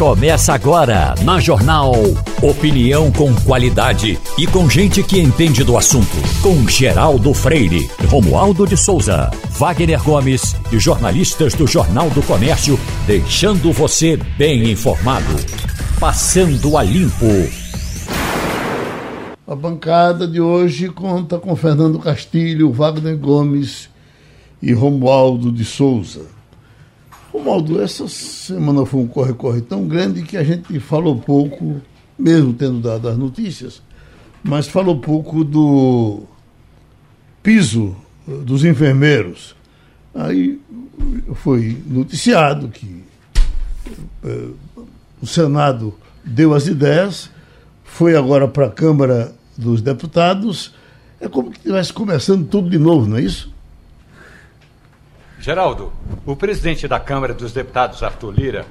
Começa agora na Jornal. Opinião com qualidade e com gente que entende do assunto. Com Geraldo Freire, Romualdo de Souza, Wagner Gomes e jornalistas do Jornal do Comércio, deixando você bem informado. Passando a limpo. A bancada de hoje conta com Fernando Castilho, Wagner Gomes e Romualdo de Souza. Romaldo, essa semana foi um corre-corre tão grande que a gente falou pouco, mesmo tendo dado as notícias, mas falou pouco do piso dos enfermeiros. Aí foi noticiado que eh, o Senado deu as ideias, foi agora para a Câmara dos Deputados. É como que estivesse começando tudo de novo, não é isso? Geraldo, o presidente da Câmara dos Deputados, Arthur Lira,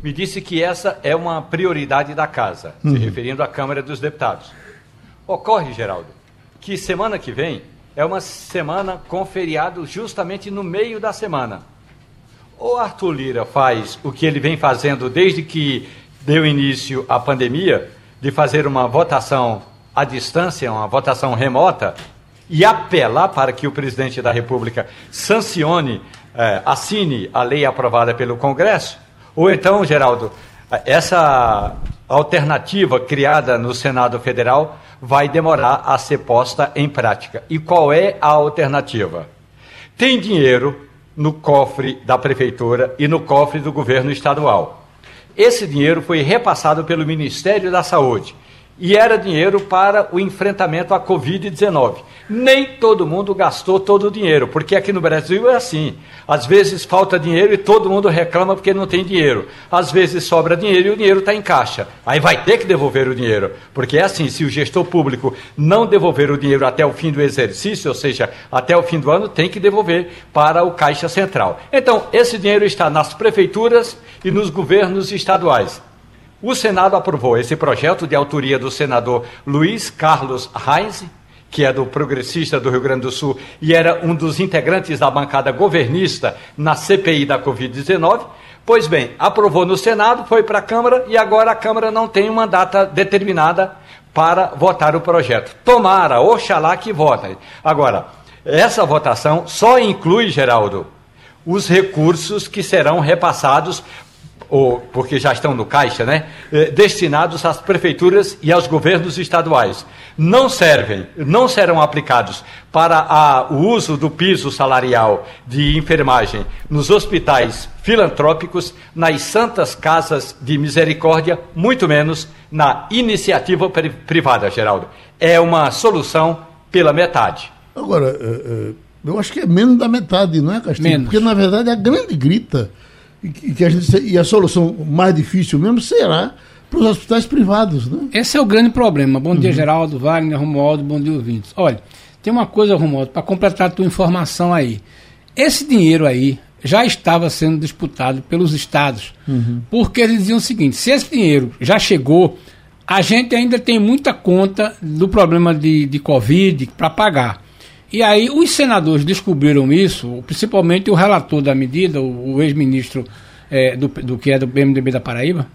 me disse que essa é uma prioridade da casa, uhum. se referindo à Câmara dos Deputados. Ocorre, Geraldo, que semana que vem é uma semana com feriado justamente no meio da semana. O Arthur Lira faz o que ele vem fazendo desde que deu início à pandemia, de fazer uma votação à distância, uma votação remota, e apelar para que o presidente da República sancione, eh, assine a lei aprovada pelo Congresso? Ou então, Geraldo, essa alternativa criada no Senado Federal vai demorar a ser posta em prática. E qual é a alternativa? Tem dinheiro no cofre da prefeitura e no cofre do governo estadual. Esse dinheiro foi repassado pelo Ministério da Saúde e era dinheiro para o enfrentamento à Covid-19. Nem todo mundo gastou todo o dinheiro, porque aqui no Brasil é assim. Às vezes falta dinheiro e todo mundo reclama porque não tem dinheiro. Às vezes sobra dinheiro e o dinheiro está em caixa. Aí vai ter que devolver o dinheiro, porque é assim: se o gestor público não devolver o dinheiro até o fim do exercício, ou seja, até o fim do ano, tem que devolver para o Caixa Central. Então, esse dinheiro está nas prefeituras e nos governos estaduais. O Senado aprovou esse projeto de autoria do senador Luiz Carlos Reis, que é do Progressista do Rio Grande do Sul e era um dos integrantes da bancada governista na CPI da Covid-19. Pois bem, aprovou no Senado, foi para a Câmara e agora a Câmara não tem uma data determinada para votar o projeto. Tomara, oxalá que votem. Agora, essa votação só inclui, Geraldo, os recursos que serão repassados ou porque já estão no caixa, né, eh, destinados às prefeituras e aos governos estaduais. Não servem, não serão aplicados para a, o uso do piso salarial de enfermagem nos hospitais filantrópicos, nas santas casas de misericórdia, muito menos na iniciativa privada, Geraldo. É uma solução pela metade. Agora, eh, eh, eu acho que é menos da metade, não é, Castilho? Menos. Porque, na verdade, a grande grita e, que a gente, e a solução mais difícil mesmo será para os hospitais privados. Né? Esse é o grande problema. Bom uhum. dia, Geraldo, Wagner, Romualdo, bom dia, ouvintes. Olha, tem uma coisa, Romualdo, para completar a tua informação aí. Esse dinheiro aí já estava sendo disputado pelos estados, uhum. porque eles diziam o seguinte: se esse dinheiro já chegou, a gente ainda tem muita conta do problema de, de Covid para pagar. E aí os senadores descobriram isso, principalmente o relator da medida, o, o ex-ministro é, do, do, que é do PMDB da Paraíba,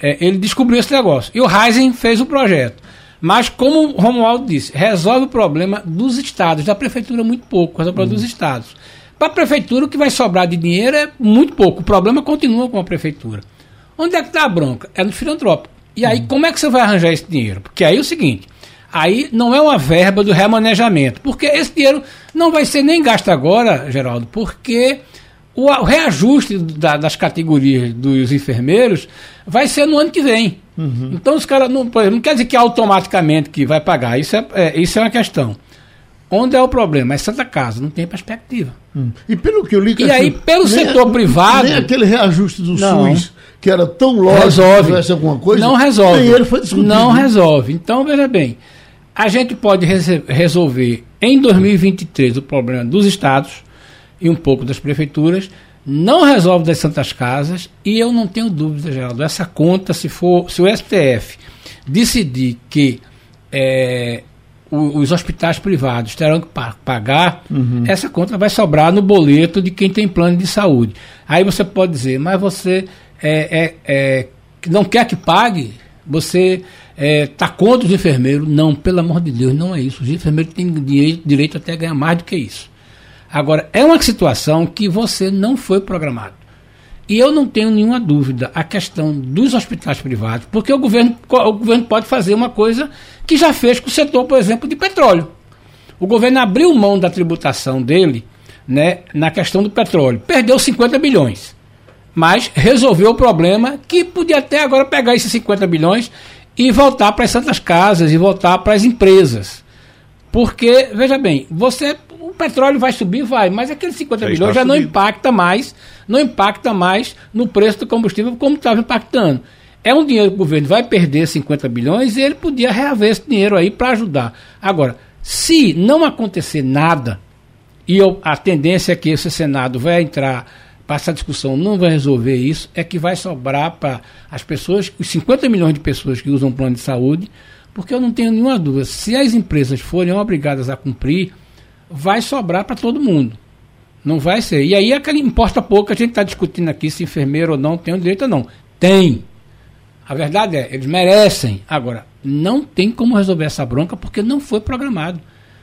é, ele descobriu esse negócio. E o Heisen fez o projeto. Mas, como o Romualdo disse, resolve o problema dos estados, da prefeitura muito pouco, resolve o problema dos estados. Para a prefeitura, o que vai sobrar de dinheiro é muito pouco. O problema continua com a prefeitura. Onde é que está a bronca? É no filantrópico. E aí, como é que você vai arranjar esse dinheiro? Porque aí é o seguinte: Aí não é uma verba do remanejamento, porque esse dinheiro não vai ser nem gasto agora, Geraldo, porque o, reajuste da, das categorias dos enfermeiros vai ser no ano que vem. Uhum. Então os caras não, não quer dizer que automaticamente que vai pagar. Isso é, é, isso é uma questão. Onde é o problema? É Santa Casa, não tem perspectiva. Hum. E pelo que eu li... E aí, pelo setor privado... Nem aquele reajuste do não, SUS, que era tão lógico resolve. que alguma coisa... Não resolve. Nem ele foi discutido. Não resolve. Então, veja bem, a gente pode resolver em 2023 o problema dos estados e um pouco das prefeituras, não resolve das santas casas e eu não tenho dúvida, Geraldo, essa conta, se for, se o STF decidir que é, os hospitais privados terão que pagar, uhum. essa conta vai sobrar no boleto de quem tem plano de saúde. Aí você pode dizer, mas você é, é, é não quer que pague, você está é, tá contra os enfermeiros. Não, pelo amor de Deus, não é isso. Os enfermeiros têm direito, direito até a ganhar mais do que isso. Agora, é uma situação que você não foi programado. E eu não tenho nenhuma dúvida a questão dos hospitais privados, porque o governo, o governo pode fazer uma coisa que já fez com o setor, por exemplo, de petróleo. O governo abriu mão da tributação dele né, na questão do petróleo. Perdeu 50 bilhões. Mas resolveu o problema que podia até agora pegar esses 50 bilhões e voltar para as santas casas e voltar para as empresas. Porque, veja bem, você o petróleo vai subir, vai, mas aqueles 50 já bilhões já não impacta mais, não impacta mais no preço do combustível como estava impactando. É um dinheiro que o governo vai perder 50 bilhões e ele podia reaver esse dinheiro aí para ajudar. Agora, se não acontecer nada, e eu, a tendência é que esse Senado vai entrar para essa discussão, não vai resolver isso, é que vai sobrar para as pessoas, os 50 milhões de pessoas que usam plano de saúde, porque eu não tenho nenhuma dúvida, se as empresas forem obrigadas a cumprir, vai sobrar para todo mundo. Não vai ser. E aí é importa pouco a gente está discutindo aqui se enfermeiro ou não tem o direito ou não. Tem. A verdade é, eles merecem. Agora, não tem como resolver essa bronca porque não foi programado.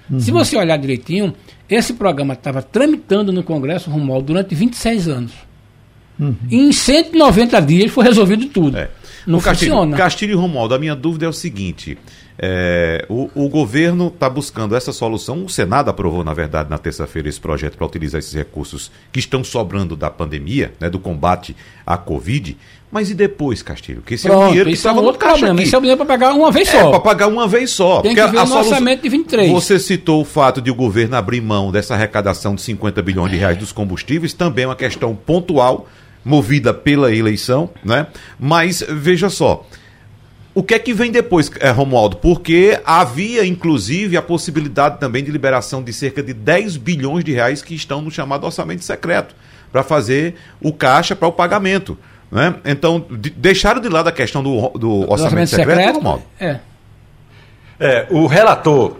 Uhum. Se você olhar direitinho, esse programa estava tramitando no Congresso Romualdo durante 26 anos. Uhum. Em 190 dias foi resolvido tudo. É. Não Castilho, funciona. Castilho e Romualdo, a minha dúvida é o seguinte: é, o, o, governo está buscando essa solução. O Senado aprovou, na verdade, na terça-feira, esse projeto para utilizar esses recursos que estão sobrando da pandemia, né, do combate à Covid. Mas e depois, Castilho? Que esse Pronto, é o dinheiro que estava é um no caixa problema. aqui. Esse é o dinheiro para pagar uma vez só. É, para pagar uma vez só. Tem que ver a, a no orçamento de 23. Você citou o fato de o governo abrir mão dessa arrecadação de 50 bilhões de reais dos combustíveis, também é uma questão pontual, movida pela eleição, né? Mas, veja só, o que é que vem depois, é, Romualdo? Porque havia, inclusive, a possibilidade também de liberação de cerca de 10 bilhões de reais que estão no chamado orçamento secreto, para fazer o caixa para o pagamento. Né? Então, de, deixaram de lado a questão do, do, do orçamento, orçamento, secreto, secreto Romualdo? É. é. O relator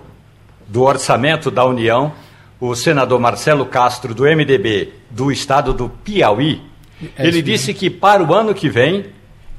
do orçamento da União, o senador Marcelo Castro, do MDB do estado do Piauí, é ele disse que para o ano que vem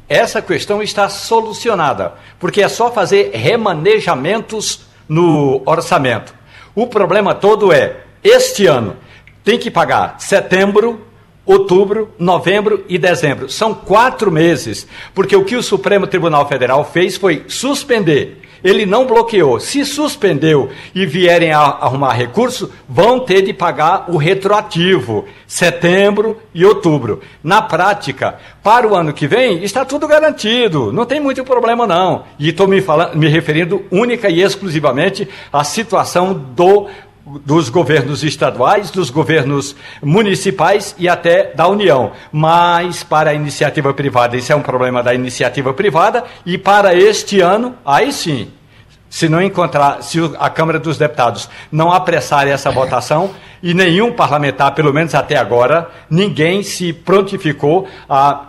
essa questão está solucionada, porque é só fazer remanejamentos no orçamento. O problema todo é, este ano, tem que pagar setembro, outubro, novembro e dezembro. São quatro meses, porque o que o Supremo Tribunal Federal fez foi suspender ele não bloqueou. Se suspendeu e vierem arrumar recurso, vão ter de pagar o retroativo, setembro e outubro. Na prática, para o ano que vem, está tudo garantido. Não tem muito problema, não. E estou me, me referindo única e exclusivamente à situação do dos governos estaduais, dos governos municipais e até da União. Mas para a iniciativa privada, isso é um problema da iniciativa privada, e para este ano, aí sim, se não encontrar, se a Câmara dos Deputados não apressar essa votação, e nenhum parlamentar, pelo menos até agora, ninguém se prontificou a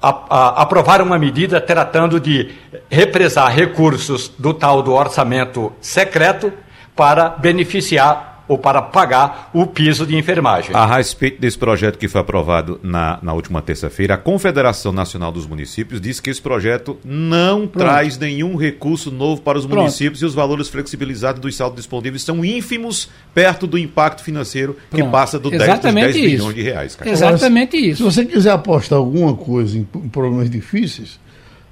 a, a, aprovar uma medida tratando de represar recursos do tal do orçamento secreto para beneficiar ou para pagar o piso de enfermagem. A respeito desse projeto que foi aprovado na, na última terça-feira, a Confederação Nacional dos Municípios diz que esse projeto não Pronto. traz nenhum recurso novo para os Pronto. municípios e os valores flexibilizados dos saldos disponíveis são ínfimos perto do impacto financeiro que Pronto. passa do 10, 10 bilhões de reais. Cara. Exatamente isso. Se você quiser apostar alguma coisa em problemas difíceis,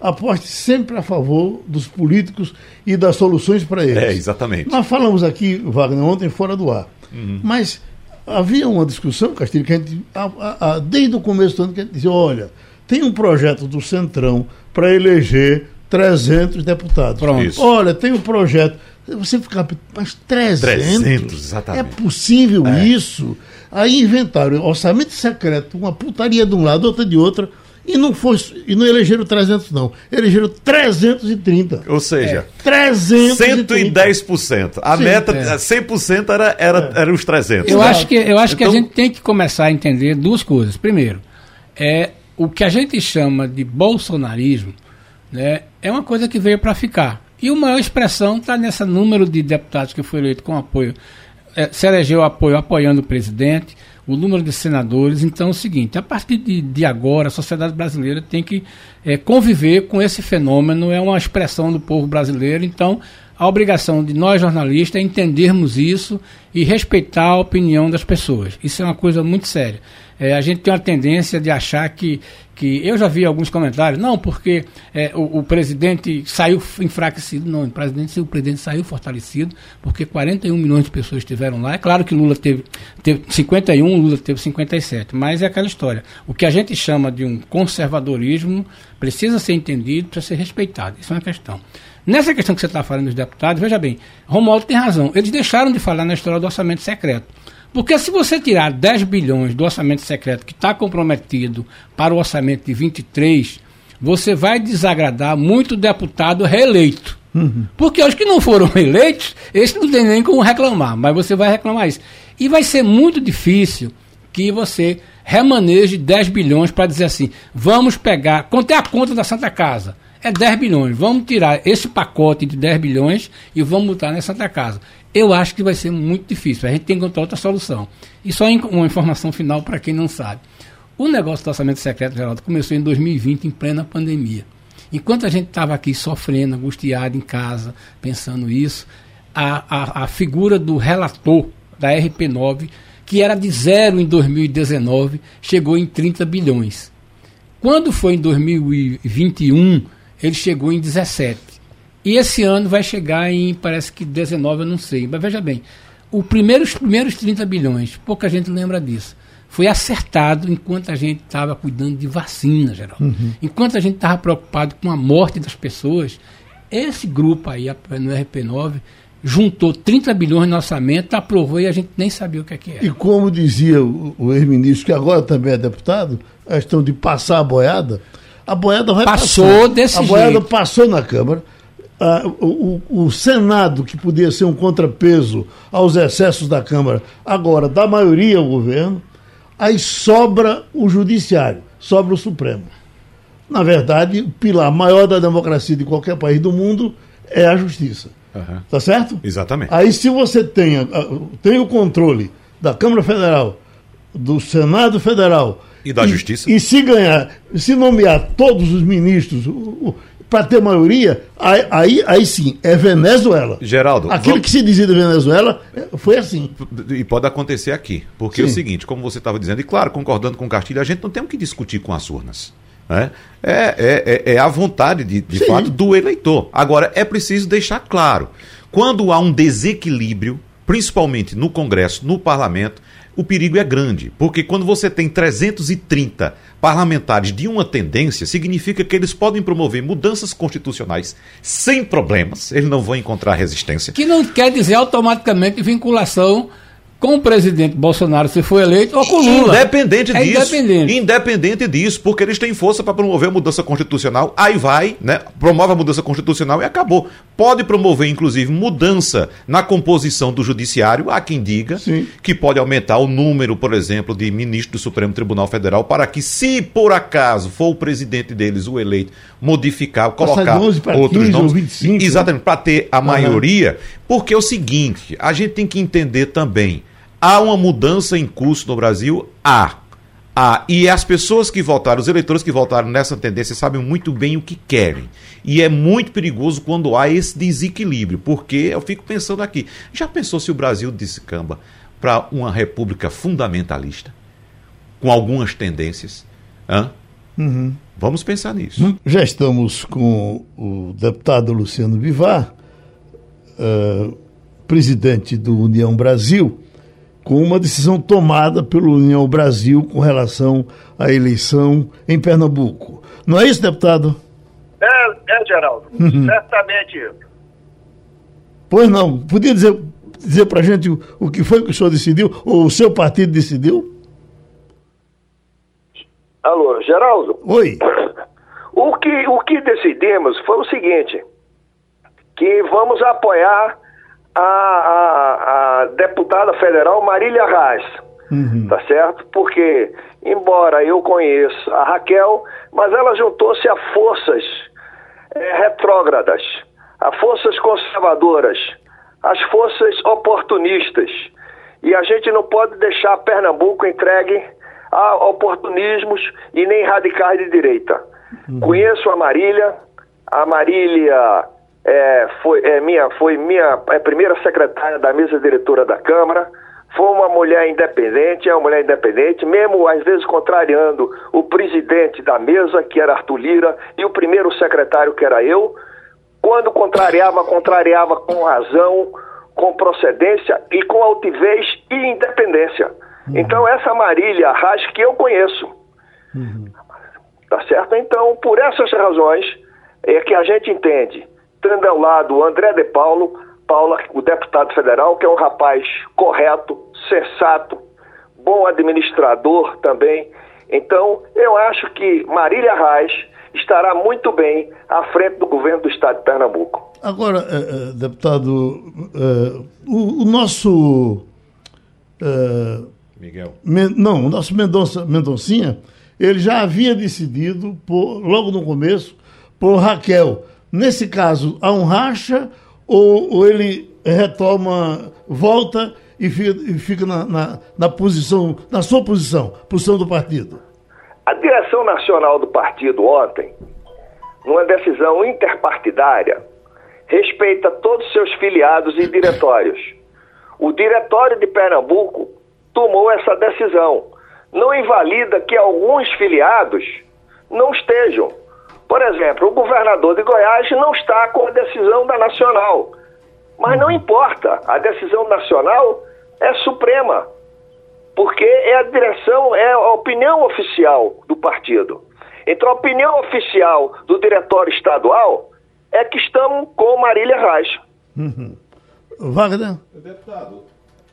aposte sempre a favor dos políticos e das soluções para eles. É, exatamente. Nós falamos aqui, Wagner, ontem fora do ar, uhum. mas havia uma discussão, Castilho, que a gente, a, a, desde o começo do ano, que a gente dizia, olha, tem um projeto do Centrão para eleger 300 deputados. Pronto. Isso. Olha, tem um projeto. Você fica, mas 300? 300, exatamente. É possível é. isso? Aí inventaram orçamento secreto, uma putaria de um lado, outra de outro e não, foi, e não elegeram 300, não. Elegeram 330. Ou seja, é, 330. 110%. A Sim, meta, é. 100% era, era, é. era os 300. Eu acho, que, eu acho então... que a então- gente tem que começar a entender duas coisas. Primeiro, é o que a gente chama de bolsonarismo né, é uma coisa que veio para ficar. E a maior expressão está nesse número de deputados que foi eleito com apoio, é, se elegeu apoio apoiando o presidente o número de senadores. Então é o seguinte, a partir de, de agora, a sociedade brasileira tem que é, conviver com esse fenômeno, é uma expressão do povo brasileiro, então a obrigação de nós jornalistas é entendermos isso e respeitar a opinião das pessoas. Isso é uma coisa muito séria. É, a gente tem uma tendência de achar que, que. Eu já vi alguns comentários, não, porque é, o, o, presidente saiu enfraquecido. Não, o presidente, o presidente saiu fortalecido, porque 41 milhões de pessoas estiveram lá. É claro que Lula teve, teve 51, Lula teve 57, mas é aquela história. O que a gente chama de um conservadorismo precisa ser entendido, precisa ser respeitado. Isso é uma questão. Nessa questão que você está falando dos deputados, veja bem, Romualdo tem razão. Eles deixaram de falar na história do orçamento secreto. Porque se você tirar 10 bilhões do orçamento secreto que está comprometido para o orçamento de 23, você vai desagradar muito deputado reeleito. Uhum. Porque os que não foram eleitos, esses não tem nem como reclamar, mas você vai reclamar isso. E vai ser muito difícil que você remaneje 10 bilhões para dizer assim: vamos pegar, quanto é a conta da Santa Casa? é 10 bilhões. Vamos tirar esse pacote de 10 bilhões e vamos botar na Santa Casa. Eu acho que vai ser muito difícil. A gente tem que encontrar outra solução. E só uma informação final para quem não sabe. O negócio do orçamento secreto, Geraldo, começou em 2020, em plena pandemia. Enquanto a gente estava aqui sofrendo, angustiado em casa, pensando isso, a, a, a figura do relator da RP9, que era de zero em 2019, chegou em 30 bilhões. Quando foi em 2021, ele chegou em 17. E esse ano vai chegar em, parece que 19, eu não sei. Mas veja bem, o primeiro, os primeiros 30 bilhões, pouca gente lembra disso, foi acertado enquanto a gente estava cuidando de vacina, geral. Uhum. Enquanto a gente estava preocupado com a morte das pessoas, esse grupo aí, no RP9, juntou 30 bilhões no orçamento, aprovou e a gente nem sabia o que, é que era. E como dizia o, o ex-ministro, que agora também é deputado, a questão de passar a boiada, a boiada vai Passou passar. desse A boiada passou na Câmara. Ah, o, o, Senado, que podia ser um contrapeso aos excessos da Câmara, agora dá maioria ao governo, aí sobra o Judiciário, sobra o Supremo. Na verdade, o pilar maior da democracia de qualquer país do mundo é a justiça. Uhum. Tá certo? Exatamente. Aí, se você tem, tem o controle da Câmara Federal, do Senado Federal e da e, Justiça. E se ganhar, se nomear todos os ministros para ter maioria, aí, aí, aí, sim, é Venezuela. Geraldo. Aquilo vamos... que se dizia de Venezuela foi assim. E pode acontecer aqui. Porque sim. é o seguinte, como você estava dizendo, e claro, concordando com o Castilho, a gente não tem o que discutir com as urnas. Né? É, é, é, é a vontade, de, de fato, do eleitor. Agora, é preciso deixar claro: quando há um desequilíbrio, principalmente no Congresso, no parlamento, o perigo é grande, porque quando você tem 330 parlamentares de uma tendência, significa que eles podem promover mudanças constitucionais sem problemas, eles não vão encontrar resistência. Que não quer dizer automaticamente vinculação com o presidente Bolsonaro se for eleito ou com Lula. Independente é disso. Independente. independente disso, porque eles têm força para promover a mudança constitucional, aí vai, né? Promove a mudança constitucional e acabou. Pode promover, inclusive, mudança na composição do judiciário, há quem diga Sim. que pode aumentar o número, por exemplo, de ministros do Supremo Tribunal Federal, para que, se por acaso for o presidente deles o eleito, modificar, colocar outros nomes. 25, né? exatamente, né? para ter a maioria. Uhum. Porque é o seguinte, a gente tem que entender também Há uma mudança em curso no Brasil? Há. Há. E as pessoas que votaram, os eleitores que votaram nessa tendência, sabem muito bem o que querem. E é muito perigoso quando há esse desequilíbrio, porque eu fico pensando aqui: já pensou se o Brasil descamba para uma república fundamentalista, com algumas tendências? Hã? Uhum. Vamos pensar nisso. Já estamos com o deputado Luciano Bivar, uh, presidente do União Brasil com uma decisão tomada pelo União Brasil com relação à eleição em Pernambuco. Não é isso, deputado? É, é Geraldo. Uhum. Certamente. Pois não. Podia dizer, dizer para gente o, o que foi que o senhor decidiu, ou o seu partido decidiu? Alô, Geraldo? Oi. O que, o que decidimos foi o seguinte: que vamos apoiar a, a, a deputada federal Marília Reis, uhum. tá certo? Porque, embora eu conheça a Raquel, mas ela juntou-se a forças é, retrógradas, a forças conservadoras, as forças oportunistas. e a gente não pode deixar Pernambuco entregue a oportunismos e nem radicais de direita. Uhum. Conheço a Marília, a Marília é, foi, é, minha, foi minha é, primeira secretária da mesa diretora da Câmara, foi uma mulher independente, é uma mulher independente, mesmo às vezes contrariando o presidente da mesa, que era Arthur Lira, e o primeiro secretário, que era eu. Quando contrariava, contrariava com razão, com procedência e com altivez e independência. Uhum. Então, essa Marília Arras que eu conheço. Uhum. Tá certo? Então, por essas razões, é que a gente entende, tendo ao lado o André de Paulo, Paula, o deputado federal, que é um rapaz correto, sensato, bom administrador também. Então, eu acho que Marília Reis estará muito bem à frente do governo do estado de Pernambuco. Agora, eh, eh, deputado, eh, o, nosso. Miguel. Não, o nosso Mendonça, Mendoncinha, ele já havia decidido, por, logo no começo, por Raquel. Nesse caso, há um racha ou, ou ele retoma, volta e fica, e fica na, na, na, posição, na sua posição, posição do partido? A direção nacional do partido ontem, numa decisão interpartidária, respeita todos os seus filiados e diretórios. O diretório de Pernambuco tomou essa decisão. Não invalida que alguns filiados não estejam. Por exemplo, o governador de Goiás não está com a decisão da Nacional. Mas não importa, a decisão nacional é suprema, porque é a direção, é a opinião oficial do partido. Então, a opinião oficial do diretório estadual é que estamos com Marília Reis. Uhum. Wagner? Deputado,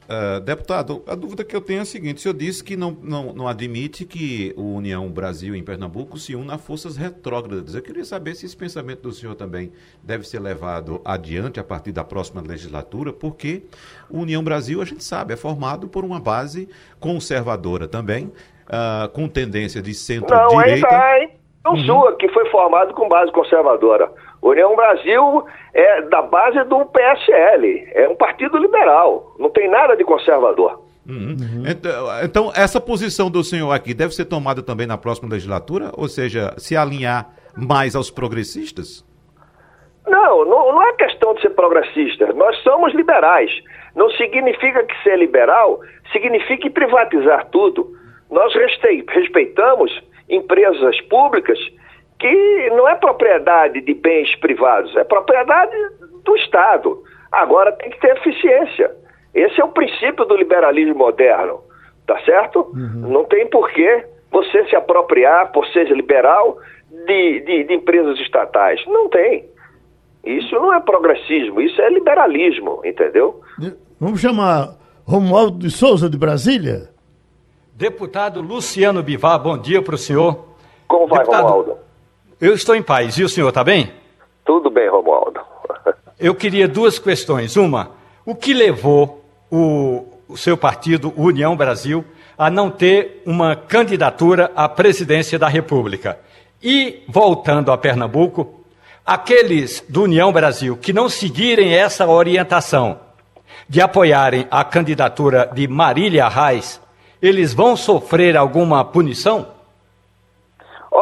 Uh, deputado, a dúvida que eu tenho é a seguinte: o senhor disse que não, não, não admite que o União Brasil em Pernambuco se una a forças retrógradas. Eu queria saber se esse pensamento do senhor também deve ser levado adiante a partir da próxima legislatura, porque o União Brasil, a gente sabe, é formado por uma base conservadora também, uh, com tendência de centro-direita. Não, ainda, hein? Não uhum. sua, que foi formado com base conservadora. União Brasil é da base do PSL, é um partido liberal, não tem nada de conservador. Uhum. Uhum. Então, essa posição do senhor aqui deve ser tomada também na próxima legislatura? Ou seja, se alinhar mais aos progressistas? Não, não, não é questão de ser progressista. Nós somos liberais. Não significa que ser liberal signifique privatizar tudo. Nós respeitamos empresas públicas que não é propriedade de bens privados, é propriedade do Estado. Agora tem que ter eficiência. Esse é o princípio do liberalismo moderno, tá certo? Uhum. Não tem porquê você se apropriar, por ser liberal, de, de, de empresas estatais. Não tem. Isso não é progressismo, isso é liberalismo, entendeu? Vamos chamar Romualdo de Souza de Brasília? Deputado Luciano Bivar, bom dia para o senhor. Como vai, Deputado, Romualdo? Eu estou em paz. E o senhor está bem? Tudo bem, Romualdo. Eu queria duas questões. Uma, o que levou o, o seu partido, União Brasil, a não ter uma candidatura à presidência da República? E, voltando a Pernambuco, aqueles do União Brasil que não seguirem essa orientação de apoiarem a candidatura de Marília Reis, eles vão sofrer alguma punição?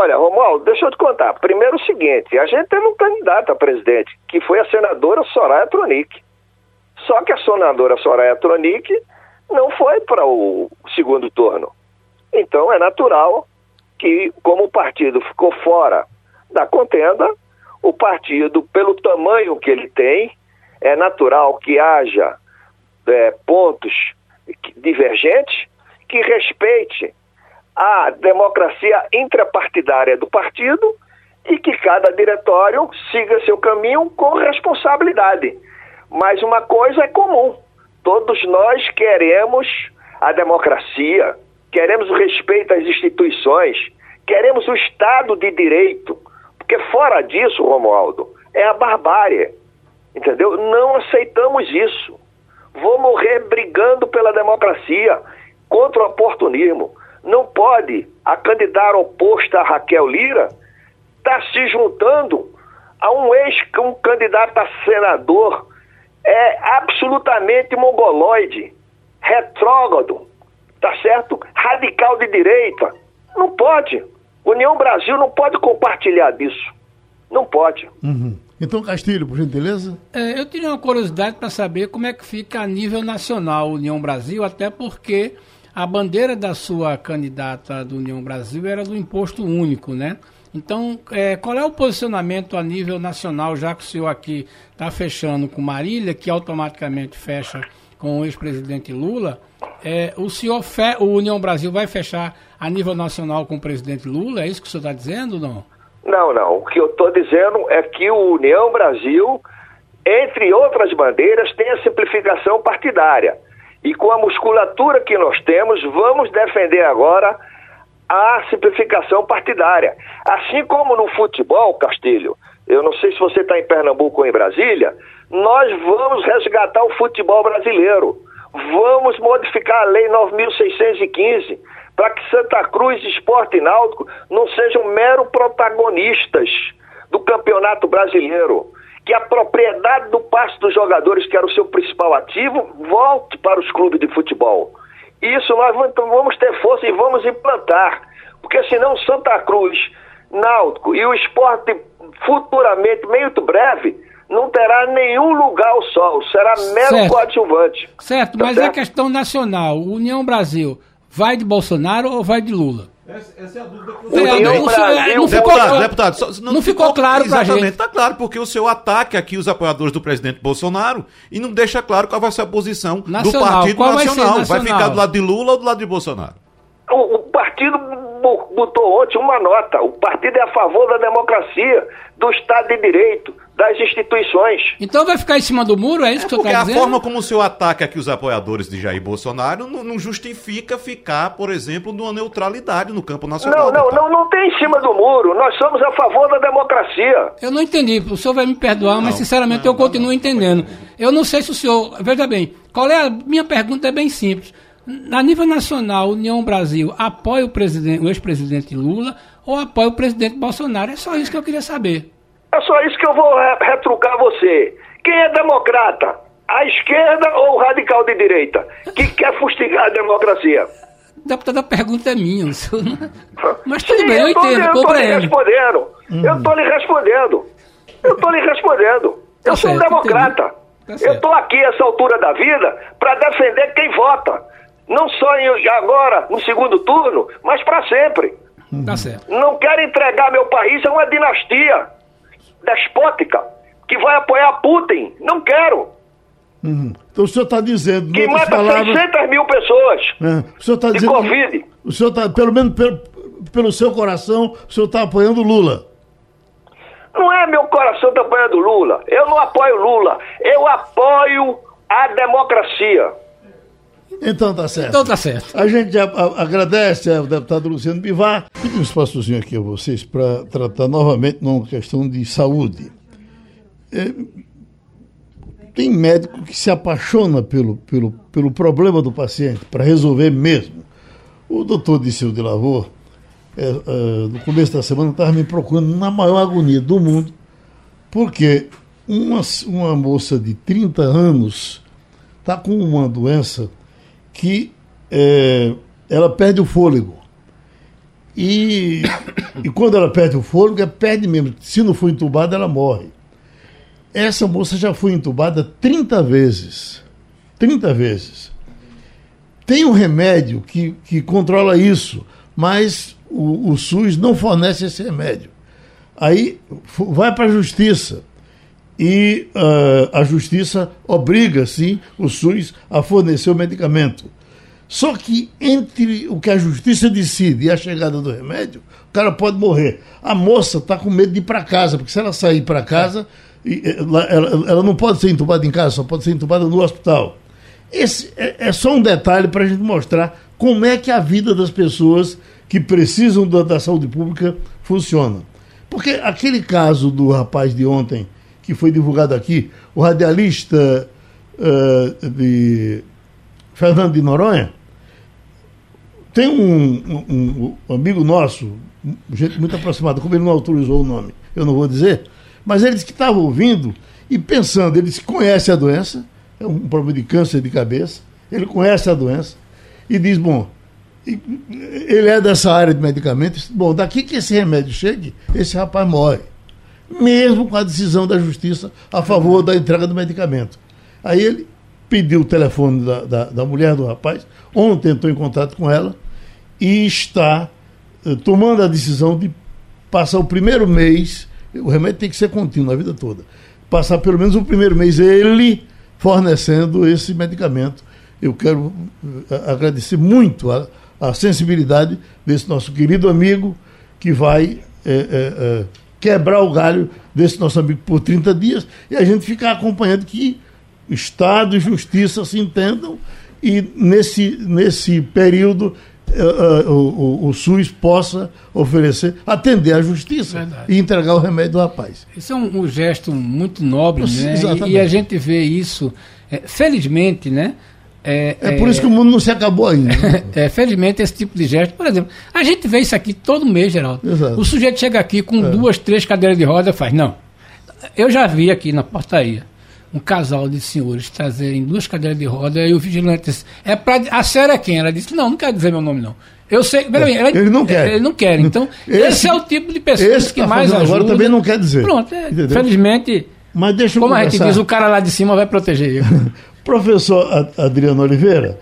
Olha, Romualdo, deixa eu te contar. Primeiro o seguinte, a gente teve um candidato a presidente, que foi a senadora Soraya Tronic. Só que a senadora Soraya Tronic não foi para o segundo turno. Então é natural que, como o partido ficou fora da contenda, o partido, pelo tamanho que ele tem, é natural que haja é, pontos divergentes que respeite a democracia intrapartidária do partido e que cada diretório siga seu caminho com responsabilidade. Mas uma coisa é comum: todos nós queremos a democracia, queremos o respeito às instituições, queremos o Estado de Direito, porque fora disso, Romualdo, é a barbárie. Entendeu? Não aceitamos isso. Vou morrer brigando pela democracia contra o oportunismo. Não pode a candidata oposta a Raquel Lira estar tá se juntando a um ex um candidato a senador é absolutamente mongoloide. retrógrado, tá certo? Radical de direita. Não pode. União Brasil não pode compartilhar disso. Não pode. Uhum. Então, Castilho, por gentileza. É, eu teria uma curiosidade para saber como é que fica a nível nacional União Brasil, até porque a bandeira da sua candidata do União Brasil era do imposto único, né? Então, é, qual é o posicionamento a nível nacional, já que o senhor aqui está fechando com Marília, que automaticamente fecha com o ex-presidente Lula? É, o senhor, fe, o União Brasil vai fechar a nível nacional com o presidente Lula? É isso que o senhor está dizendo não? Não, não. O que eu estou dizendo é que o União Brasil, entre outras bandeiras, tem a simplificação partidária. E com a musculatura que nós temos, vamos defender agora a simplificação partidária. Assim como no futebol, Castilho, eu não sei se você está em Pernambuco ou em Brasília, nós vamos resgatar o futebol brasileiro. Vamos modificar a Lei 9.615 para que Santa Cruz, Esporte e Náutico não sejam mero protagonistas do Campeonato Brasileiro. Que a propriedade do passe dos jogadores, que era o seu principal ativo, volte para os clubes de futebol. Isso nós vamos ter força e vamos implantar. Porque senão Santa Cruz, Náutico e o esporte futuramente, muito breve, não terá nenhum lugar ao sol, será mero certo. coadjuvante. Certo, tá mas certo? a questão nacional, União Brasil, vai de Bolsonaro ou vai de Lula? Essa, essa é a dúvida que eu tenho. Não, ficou, deputado, deputado, só, não, não ficou, ficou claro para gente. Exatamente, está claro, porque o seu ataque aqui os apoiadores do presidente Bolsonaro e não deixa claro qual vai ser a posição nacional, do Partido Nacional. Vai, nacional. vai ficar do lado de Lula ou do lado de Bolsonaro? O, o partido botou ontem uma nota. O partido é a favor da democracia, do Estado de Direito, das instituições. Então vai ficar em cima do muro, é isso é que eu estou dizendo? a forma como o senhor ataca aqui os apoiadores de Jair Bolsonaro não, não, justifica ficar, por exemplo, numa neutralidade no campo nacional. Não, não, não, não tem em cima do muro. Nós somos a favor da democracia. Eu não entendi. O senhor vai me perdoar, não, mas sinceramente não, eu continuo entendendo. Eu não sei se o senhor... Veja bem, qual é a minha pergunta é bem simples. A nível nacional, União Brasil apoia o, presidente, o ex-presidente Lula ou apoia o presidente Bolsonaro? É só isso que eu queria saber. É só isso que eu vou retrucar você. Quem é democrata? A esquerda ou o radical de direita? Que quer fustigar a democracia? Deputado, a pergunta é minha. Mas tudo Sim, bem, eu, eu entendo, eu tô lhe respondendo. Hum. Eu estou lhe respondendo. Eu estou lhe respondendo. Tá eu sou certo, um democrata. Tá eu estou aqui, essa altura da vida, para defender quem vota. Não só em, agora, no segundo turno, mas para sempre. Tá certo. Não quero entregar meu país a uma dinastia despótica que vai apoiar Putin. Não quero. Uhum. Então o senhor está dizendo. Que mata palavras... 600 mil pessoas. É. O senhor está dizendo. Covid. O senhor está, pelo menos pelo, pelo seu coração, o senhor está apoiando Lula. Não é meu coração está apoiando Lula. Eu não apoio Lula. Eu apoio a democracia. Então tá certo. Então tá certo. A gente a, a, agradece ao deputado Luciano Bivar. Pedi um espaçozinho aqui a vocês para tratar novamente numa questão de saúde. É, tem médico que se apaixona pelo, pelo, pelo problema do paciente, para resolver mesmo. O doutor Disseu de Lavor, é, é, no começo da semana, estava me procurando na maior agonia do mundo, porque uma, uma moça de 30 anos está com uma doença que é, ela perde o fôlego. E, e quando ela perde o fôlego, ela perde mesmo. Se não for entubada, ela morre. Essa moça já foi entubada 30 vezes. 30 vezes. Tem um remédio que, que controla isso, mas o, o SUS não fornece esse remédio. Aí vai para a justiça e uh, a justiça obriga, sim, o SUS a fornecer o medicamento. Só que entre o que a justiça decide e a chegada do remédio, o cara pode morrer. A moça está com medo de ir para casa, porque se ela sair para casa, ela, ela, ela, não pode ser entubada em casa, só pode ser entubada no hospital. Esse é, é só um detalhe para a gente mostrar como é que a vida das pessoas que precisam da, da saúde pública funciona. Porque aquele caso do rapaz de ontem, que foi divulgado aqui, o radialista uh, de Fernando de Noronha, tem um, um, um, amigo nosso, gente muito aproximada, como ele não autorizou o nome, eu não vou dizer, mas ele disse que estava ouvindo e pensando, ele disse conhece a doença, é um problema de câncer de cabeça, ele conhece a doença e diz: bom, ele é dessa área de medicamentos, bom, daqui que esse remédio chegue, esse rapaz morre. Mesmo com a decisão da justiça a favor da entrega do medicamento. Aí ele pediu o telefone da, da, da mulher do rapaz, ontem entrou em contato com ela e está eh, tomando a decisão de passar o primeiro mês, o remédio tem que ser contínuo a vida toda, passar pelo menos o primeiro mês ele fornecendo esse medicamento. Eu quero eh, agradecer muito a, a sensibilidade desse nosso querido amigo que vai é, quebrar o galho desse nosso amigo por 30 dias e a gente ficar acompanhando que Estado e Justiça se entendam e nesse, nesse período uh, uh, o, o, SUS possa oferecer, atender à justiça Verdade. e entregar o remédio do rapaz. Isso é um, um gesto muito nobre, né? E, e, a gente vê isso, é, felizmente, né? É, é, por isso que o mundo não se acabou ainda. é, felizmente, esse tipo de gesto. Por exemplo, a gente vê isso aqui todo mês, Geraldo. Exato. O sujeito chega aqui com é. duas, três cadeiras de roda e faz. Não. Eu já vi aqui na portaria um casal de senhores trazerem duas cadeiras de roda e o vigilante disse: É pra, a senhora é quem? Ela disse: Não, não quero dizer meu nome, não. Eu sei. Peraí, ela, ele não quer. Ele não quer. Então, esse, esse é o tipo de pessoa que tá mais ajuda. Agora também não quer dizer. Pronto, é, felizmente. Mas deixa eu Como conversar. a gente diz, o cara lá de cima vai proteger ele. Professor Adriano Oliveira,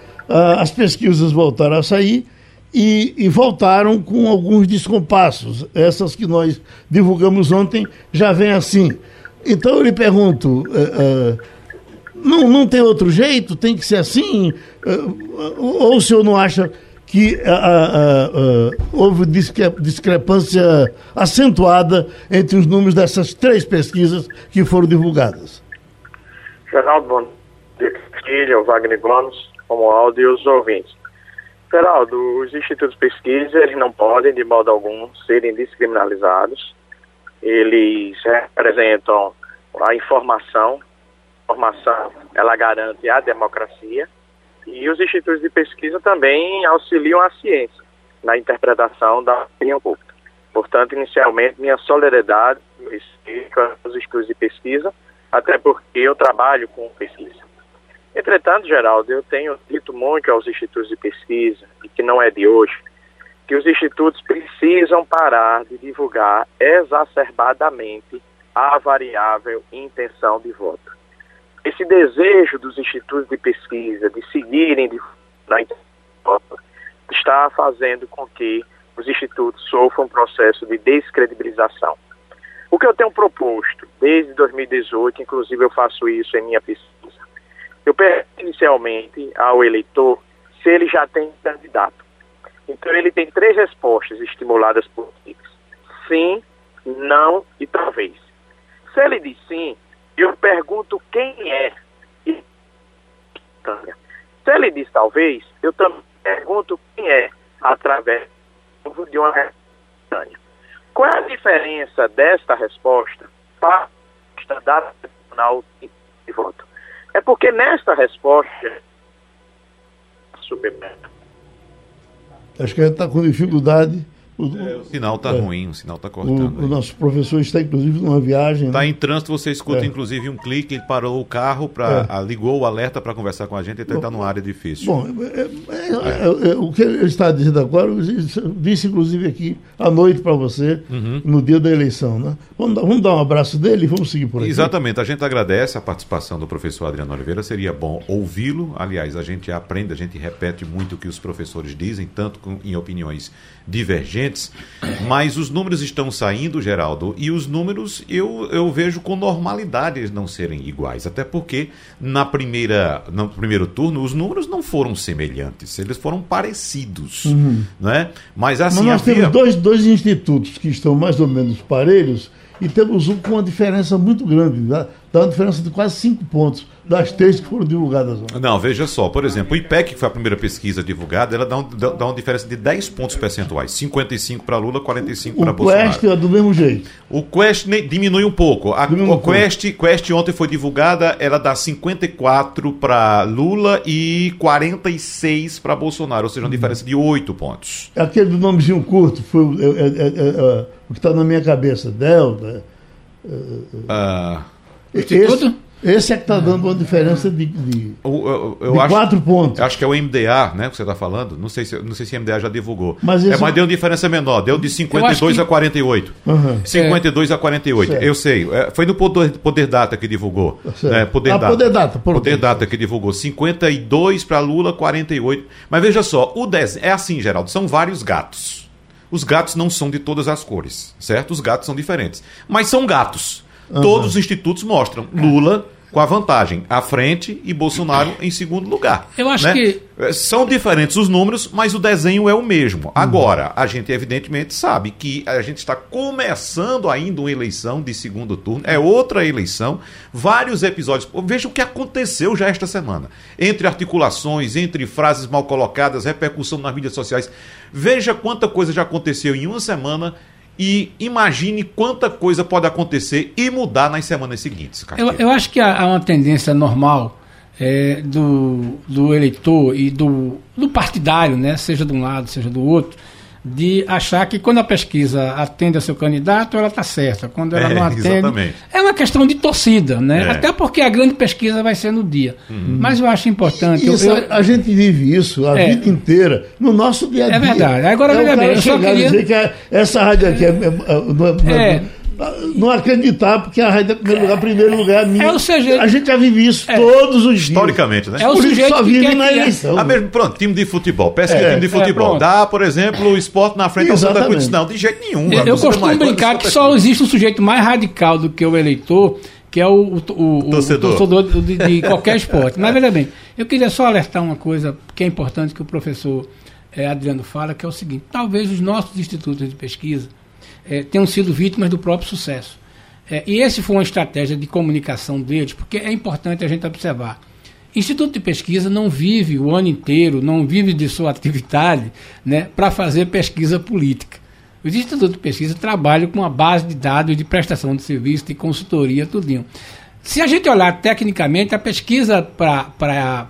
as pesquisas voltaram a sair e, e, voltaram com alguns descompassos. Essas que nós divulgamos ontem já vem assim. Então eu lhe pergunto, uh, uh, não, não tem outro jeito? Tem que ser assim? Uh, ou o senhor não acha que houve discrepância acentuada entre os números dessas três pesquisas que foram divulgadas? Geraldo, bom dia, o Wagner Gomes, como áudio e os ouvintes. Geraldo, os institutos de pesquisa eles não podem, de modo algum, serem descriminalizados eles representam a informação, a informação ela garante a democracia e os institutos de pesquisa também auxiliam a ciência na interpretação da opinião pública. Portanto, inicialmente, minha solidariedade com os institutos de pesquisa, até porque eu trabalho com pesquisa. Entretanto, Geraldo, eu tenho dito muito aos institutos de pesquisa, e que não é de hoje, que os institutos precisam parar de divulgar exacerbadamente a variável intenção de voto. Esse desejo dos institutos de pesquisa de seguirem de, voto está fazendo com que os institutos sofram um processo de descredibilização. O que eu tenho proposto desde 2018, inclusive eu faço isso em minha pesquisa, eu pergunto inicialmente ao eleitor se ele já tem candidato. Então ele tem três respostas estimuladas por X. Sim, não e talvez. Se ele diz sim, eu pergunto quem é. Se ele diz talvez, eu também pergunto quem é, através de uma resposta. Qual é a diferença desta resposta para a data nacional de voto? É porque nesta resposta, Acho que a gente está com dificuldade. O, é, o sinal está é, ruim, o sinal está cortando. O, o, nosso professor está, inclusive, numa viagem. Está né? em trânsito, você escuta, é. inclusive, um clique, ele parou o carro, pra, é. ligou o alerta para conversar com a gente, ele está numa área difícil. Bom, é, é, o que ele está dizendo agora, eu disse, inclusive, aqui à noite para você, uhum. no dia da eleição. Né? Vamos, dar, vamos dar um abraço dele e vamos seguir por aqui. Exatamente, a gente agradece a participação do professor Adriano Oliveira, seria bom ouvi-lo. Aliás, a gente aprende, a gente repete muito o que os professores dizem, tanto com, em opiniões divergentes, mas os números estão saindo, Geraldo, e os números eu, eu vejo com normalidade eles não serem iguais. Até porque na primeira, no primeiro turno os números não foram semelhantes, eles foram parecidos. Uhum. Né? Mas assim. Mas nós havia... temos dois, dois institutos que estão mais ou menos parelhos e temos um com uma diferença muito grande, dá, dá uma diferença de quase cinco pontos das três que foram divulgadas. Não, veja só, por exemplo, o IPEC, que foi a primeira pesquisa divulgada, ela dá, um, dá uma diferença de 10 pontos percentuais, 55 para Lula, 45 para Bolsonaro. O Quest é do mesmo jeito. O Quest diminui um pouco. A, diminui um Quest, pouco. Quest ontem foi divulgada, ela dá 54 para Lula e 46 para Bolsonaro, ou seja, uma uhum. diferença de 8 pontos. Aquele do nomezinho curto, foi é, é, é, é o que está na minha cabeça, Delta. Uh, Instituto? Esse é que está dando uma diferença de, de, O- eu, eu de acho, quatro pontos. eu acho que é o MDA, né, que você está falando. Não sei se não sei se o MDA já divulgou. Mas é, esse- mas deu diferença menor, deu de 52 que- a 48. Uhum. 52 a 48. Certo. Eu sei. é, foi no Poder, Poder Data que divulgou. Né, Poder Ah, Data. Poder Data. Poder Data que divulgou. 52 para Lula, 48. Mas veja só, o 10 é assim, Geraldo, são vários gatos. Os gatos não são de todas as cores, certo? Os gatos são diferentes. Mas são gatos. Todos os institutos mostram Lula com a vantagem à frente e Bolsonaro em segundo lugar. Eu acho né? que- É, São diferentes os números, mas o desenho é o mesmo. Agora, a gente evidentemente sabe que a gente está começando ainda uma eleição de segundo turno, é outra eleição, vários episódios. Veja o que aconteceu já esta semana. Entre articulações, entre frases mal colocadas, repercussão nas mídias sociais. Veja quanta coisa já aconteceu em uma semana e imagine quanta coisa pode acontecer e mudar nas semanas seguintes. Eu, eu acho que há, há uma tendência normal é, do, do eleitor e do, do partidário, né, seja de um lado, seja do outro, de achar que quando a pesquisa atende a seu candidato, ela está certa. Quando ela É, não atende. exatamente. É uma questão de torcida, né? É. Até porque a grande pesquisa vai ser no dia. Uhum. Mas eu acho importante. eu- Isso, eu- a gente vive isso a É. vida inteira, no nosso dia a dia. É verdade. Agora, é veja o cara bem, eu só queria- dizer que a- essa rádio aqui é, é- é- não, é- não é- É. acreditar, porque a rádio é primeiro lugar, primeiro lugar é minha. É o sujeito- A gente já vive isso É. todos os dias. Historicamente, né? É o Por isso sujeito só que vive quer na que é- eleição. Ah, mesmo, pronto, time de futebol. Pesquisa É, time de é, futebol. pronto. Dá, por exemplo, o esporte na frente ao Santa. Cruz. Não, de jeito nenhum. Eu, eu costumo mais- brincar que só existe um sujeito mais radical do que o eleitor, que é o, o, o- o Torcedor. torcedor de, de qualquer esporte. Mas veja bem, eu queria só alertar uma coisa que é importante que o professor eh, Adriano fala, que é o seguinte: talvez os nossos institutos de pesquisa eh, tenham sido vítimas do próprio sucesso. Eh, e esse foi uma estratégia de comunicação deles, porque é importante a gente observar. Instituto de pesquisa não vive o ano inteiro, não vive de sua atividade né, para fazer pesquisa política. Os institutos de pesquisa trabalham com uma base de dados de prestação de serviço, de consultoria, tudinho. Se a gente olhar tecnicamente, a pesquisa para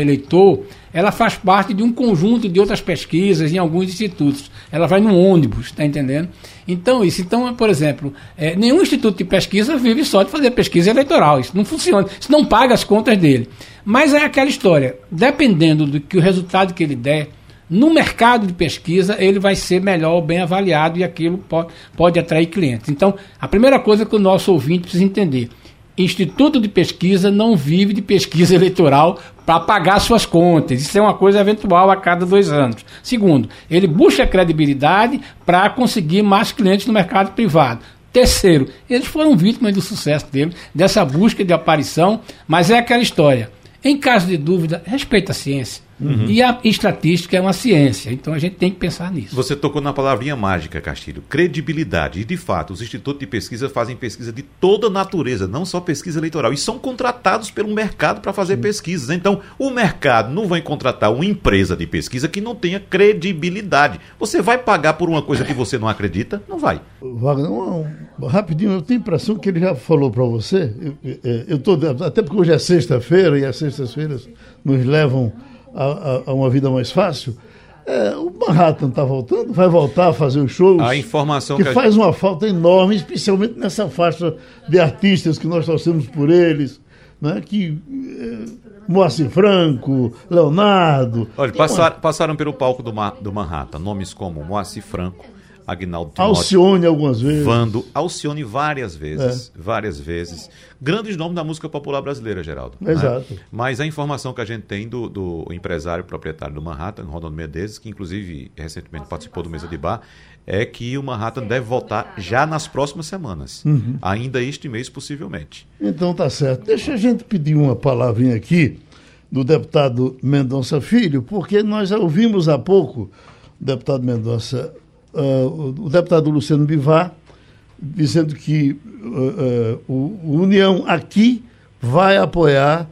eleitor, ela faz parte de um conjunto de outras pesquisas em alguns institutos. Ela vai no ônibus, está entendendo? Então, isso, então, por exemplo, eh, nenhum instituto de pesquisa vive só de fazer pesquisa eleitoral. Isso não funciona, isso não paga as contas dele. Mas é aquela história, dependendo do que o resultado que ele der, no mercado de pesquisa, ele vai ser melhor bem avaliado e aquilo pode, pode atrair clientes. Então, a primeira coisa que o nosso ouvinte precisa entender: Instituto de pesquisa não vive de pesquisa eleitoral para pagar suas contas. Isso é uma coisa eventual a cada dois anos. Segundo, ele busca credibilidade para conseguir mais clientes no mercado privado. Terceiro, eles foram vítimas do sucesso dele, dessa busca de aparição, mas é aquela história. Em caso de dúvida, respeita a ciência. E a estatística é uma ciência, então a gente tem que pensar nisso. Você tocou na palavrinha mágica, Castilho, credibilidade. E, de fato, os institutos de pesquisa fazem pesquisa de toda natureza, não só pesquisa eleitoral. E são contratados pelo mercado para fazer pesquisas. Então, o mercado não vai contratar uma empresa de pesquisa que não tenha credibilidade. Você vai pagar por uma coisa que você não acredita? Não vai. Wagner, um- um- rapidinho, eu tenho a impressão que ele já falou para você. Eu- eu tô, até porque hoje é sexta-feira e as sextas-feiras nos levam a, a- a uma vida mais fácil. É, o Manhattan está voltando, vai voltar a fazer os shows. A informação que que faz uma falta enorme, especialmente nessa faixa de artistas que nós torcemos por eles, né? que é, Moacir Franco, Leonardo. Olha, tem uma- passaram, passaram pelo palco do, Ma- do Manhattan nomes como Moacir Franco, Agnaldo Timóteo, Alcione algumas vezes. Vando, Alcione várias vezes, várias vezes. Grandes nomes da música popular brasileira, Geraldo. né? Exato. Mas a informação que a gente tem do, do empresário proprietário do Manhattan, Ronaldo Menezes, que inclusive recentemente participou do Mesa de Bar, é que o Manhattan deve voltar já nas próximas semanas. Ainda este mês, possivelmente. Então tá certo. Deixa a gente pedir uma palavrinha aqui do deputado Mendonça Filho, porque nós já ouvimos há pouco o deputado Mendonça, ah, o, deputado Luciano Bivar, dizendo que ah, ah, o, União aqui vai apoiar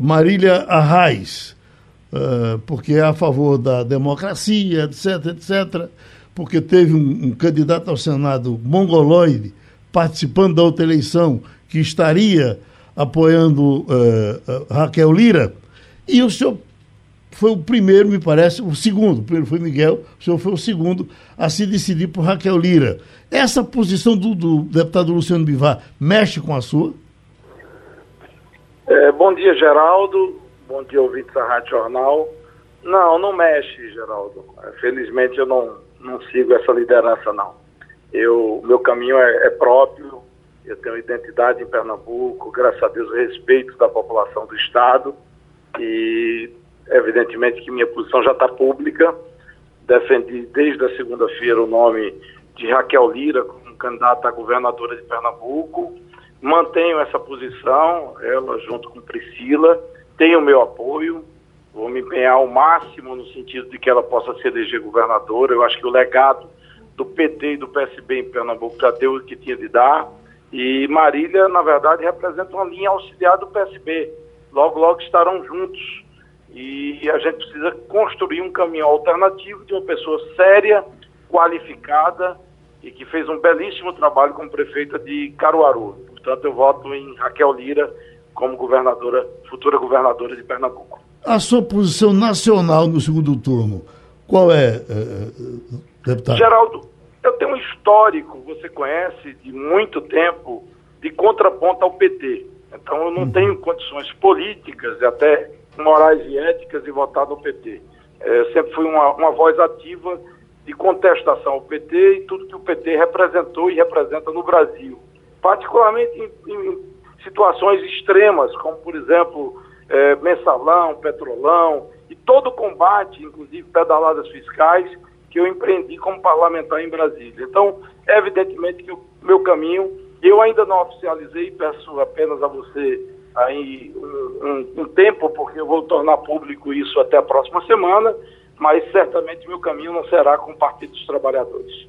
Marília Arraes, porque é a favor da democracia, etc, etc, porque teve um, um candidato ao Senado mongoloide participando da outra eleição que estaria apoiando Raquel Lira, e o senhor foi o primeiro, me parece, o segundo, o primeiro foi Miguel, o senhor foi o segundo a se decidir por Raquel Lira. Essa posição do, do deputado Luciano Bivar mexe com a sua? É, bom dia, Geraldo. Bom dia, ouvintes da Rádio Jornal. Não, não mexe, Geraldo. Felizmente eu não, não sigo essa liderança, não. Eu, meu caminho é, é próprio, eu tenho identidade em Pernambuco, graças a Deus respeito da população do Estado e evidentemente que minha posição já está pública. Defendi desde a segunda-feira o nome de Raquel Lira como candidata a governadora de Pernambuco. Mantenho essa posição, ela junto com Priscila, tem o meu apoio. Vou me empenhar ao máximo no sentido de que ela possa se eleger governadora. Eu acho que o legado do PT e do PSB em Pernambuco já deu o que tinha de dar. E Marília, na verdade, representa uma linha auxiliar do PSB. Logo, logo estarão juntos. E a gente precisa construir um caminho alternativo de uma pessoa séria, qualificada e que fez um belíssimo trabalho como prefeita de Caruaru. Portanto, eu voto em Raquel Lira como governadora, futura governadora de Pernambuco. A sua posição nacional no segundo turno, qual é, eh, deputado? Geraldo, eu tenho um histórico, você conhece, de muito tempo, de contraponto ao PT. Então eu não uhum. tenho condições políticas e até morais e éticas de votar no PT. É, sempre fui uma, uma voz ativa de contestação ao PT e tudo que o PT representou e representa no Brasil. Particularmente em, em situações extremas, como por exemplo é, mensalão, petrolão e todo o combate, inclusive pedaladas fiscais, que eu empreendi como parlamentar em Brasília. Então, evidentemente que o meu caminho, eu ainda não oficializei, peço apenas a você aí um, um, tempo, porque eu vou tornar público isso até a próxima semana, mas certamente meu caminho não será com o Partido dos Trabalhadores.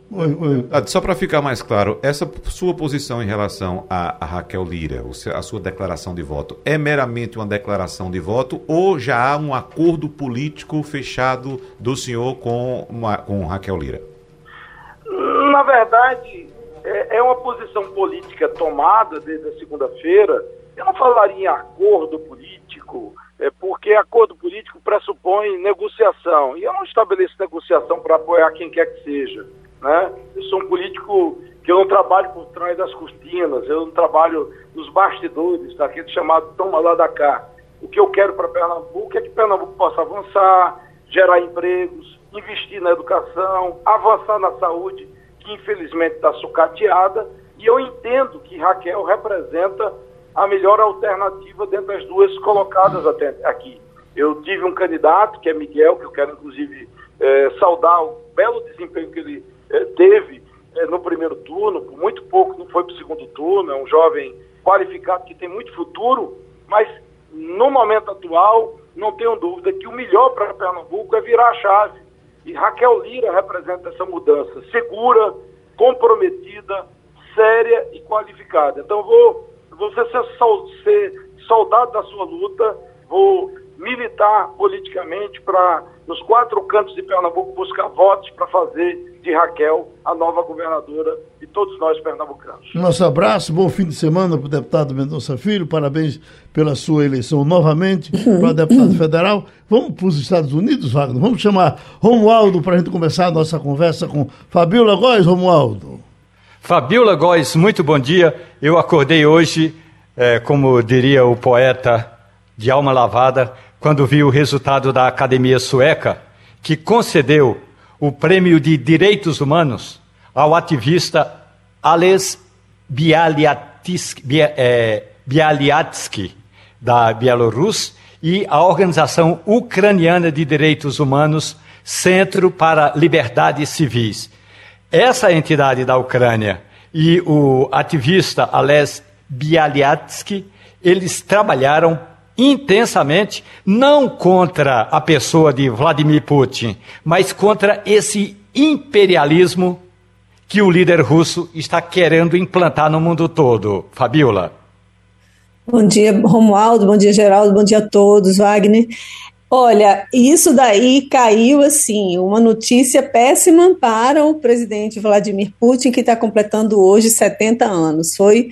Ah, só para ficar mais claro, essa sua posição em relação a, a, Raquel Lira, a sua declaração de voto, é meramente uma declaração de voto ou já há um acordo político fechado do senhor com, uma, com Raquel Lira? Na verdade, é, é uma posição política tomada desde a segunda-feira. Eu não falaria em acordo político, é porque acordo político pressupõe negociação. E eu não estabeleço negociação para apoiar quem quer que seja. Né? Eu sou um político que eu não trabalho por trás das cortinas, eu não trabalho nos bastidores, daquele chamado toma lá da cá. O que eu quero para Pernambuco é que Pernambuco possa avançar, gerar empregos, investir na educação, avançar na saúde, que infelizmente está sucateada. E eu entendo que Raquel representa a melhor alternativa dentre as duas colocadas até aqui. Eu tive um candidato, que é Miguel, que eu quero inclusive é, saudar o belo desempenho que ele é, teve é, no primeiro turno, por muito pouco não foi para o segundo turno, é um jovem qualificado que tem muito futuro, mas no momento atual, não tenho dúvida que o melhor para Pernambuco é virar a chave. E Raquel Lira representa essa mudança segura, comprometida, séria e qualificada. Então, vou você ser, ser soldado da sua luta, vou militar politicamente para, nos quatro cantos de Pernambuco, buscar votos para fazer de Raquel a nova governadora de todos nós pernambucanos. Nosso abraço, bom fim de semana para o deputado Mendonça Filho, parabéns pela sua eleição novamente uhum. para deputado federal. Vamos para os Estados Unidos, Wagner? Vamos chamar Romualdo para a gente começar a nossa conversa com Fabiola Góes, Romualdo. Fabiola Góes, muito bom dia. Eu acordei hoje, é, como diria o poeta, de alma lavada, quando vi o resultado da Academia Sueca, que concedeu o prêmio de Direitos Humanos ao ativista Ales Bialyatsky, é, Bialyatsky da Bielorrússia, e a Organização Ucraniana de Direitos Humanos, Centro para Liberdades Civis. Essa entidade da Ucrânia e o ativista Ales Bialyatsky, eles trabalharam intensamente não contra a pessoa de Vladimir Putin, mas contra esse imperialismo que o líder russo está querendo implantar no mundo todo. Fabiola. Bom dia, Romualdo, bom dia, Geraldo, bom dia a todos, Wagner. Olha, isso daí caiu assim, uma notícia péssima para o presidente Vladimir Putin, que está completando hoje 70 anos. Foi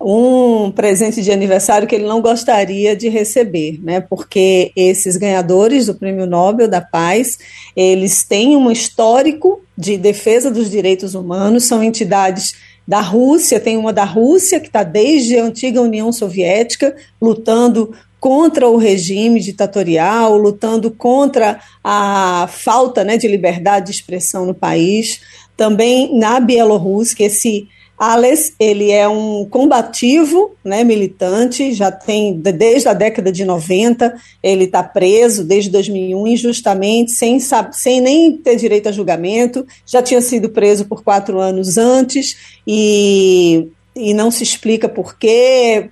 um presente de aniversário que ele não gostaria de receber, né? Porque esses ganhadores do Prêmio Nobel da Paz, eles têm um histórico de defesa dos direitos humanos, são entidades da Rússia, tem uma da Rússia, que está desde a antiga União Soviética, lutando contra o regime ditatorial, lutando contra a falta né, de liberdade de expressão no país. Também na Bielorrússia, esse Ales, ele é um combativo, né, militante, já tem desde a década de 90, ele está preso desde 2001 injustamente, sem, sem nem ter direito a julgamento, já tinha sido preso por quatro anos antes e, e não se explica por quê.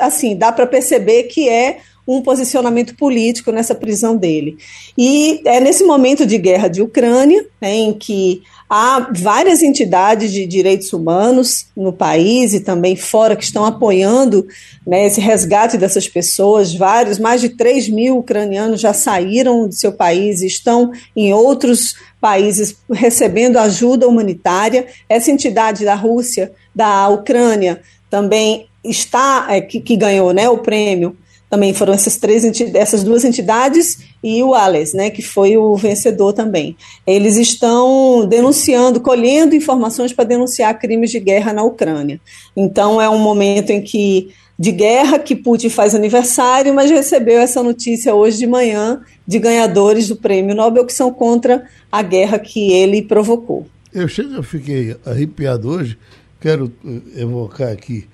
Assim, dá para perceber que é um posicionamento político nessa prisão dele. E é nesse momento de guerra de Ucrânia, né, em que há várias entidades de direitos humanos no país e também fora que estão apoiando né, esse resgate dessas pessoas. Vários, mais de 3 mil ucranianos já saíram do seu país e estão em outros países recebendo ajuda humanitária. Essa entidade da Rússia, da Ucrânia, também está, é, que, que ganhou né, o prêmio também foram essas três essas duas entidades e o Ales, né, que foi o vencedor também. Eles estão denunciando, colhendo informações para denunciar crimes de guerra na Ucrânia. Então é um momento em que de guerra que Putin faz aniversário, mas recebeu essa notícia hoje de manhã de ganhadores do Prêmio Nobel que são contra a guerra que ele provocou. Eu, chego, eu fiquei arrepiado hoje. Quero eh, evocar aqui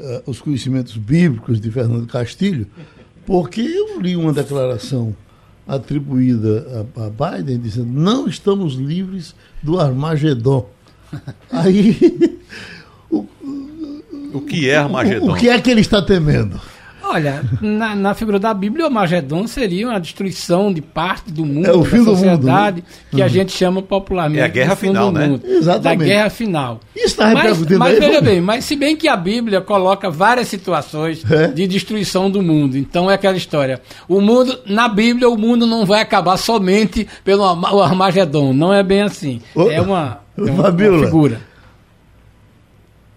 uh, os conhecimentos bíblicos de Fernando Castilho, porque eu li uma declaração atribuída a, a Biden dizendo não estamos livres do Armagedon. Aí o, o que é Armagedon? O, o que é que ele está temendo? Olha, na, na, figura da Bíblia, o Magedon seria uma destruição de parte do mundo, é o fim da sociedade, do mundo, né? que uhum. a gente chama popularmente é a guerra final, né? Mundo, Exatamente. Da guerra final. Isso está repercutindo Mas, mas veja bem, mas se bem que a Bíblia coloca várias situações é? de destruição do mundo. Então é aquela história. O mundo, na Bíblia, o mundo não vai acabar somente pelo Armagedon. Não é bem assim. Ô, é uma, é uma, uma figura.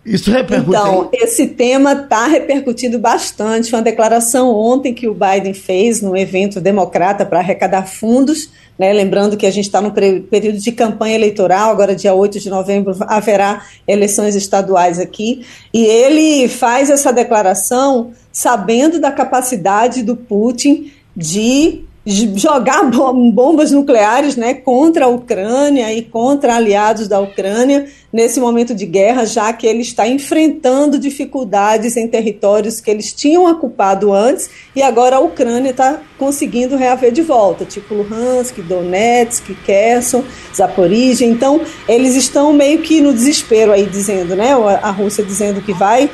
Isso repercute. Então, esse tema está repercutindo bastante. Foi uma declaração ontem que o Biden fez no evento democrata para arrecadar fundos. Né? Lembrando que a gente está no período de campanha eleitoral, agora, dia 8 de novembro, haverá eleições estaduais aqui. E ele faz essa declaração sabendo da capacidade do Putin de jogar bombas nucleares né, contra a Ucrânia e contra aliados da Ucrânia nesse momento de guerra, já que ele está enfrentando dificuldades em territórios que eles tinham ocupado antes e agora a Ucrânia está conseguindo reaver de volta, tipo Luhansk, Donetsk, Kherson, Zaporizhia. Então, eles estão meio que no desespero aí, dizendo, né, a Rússia dizendo que vai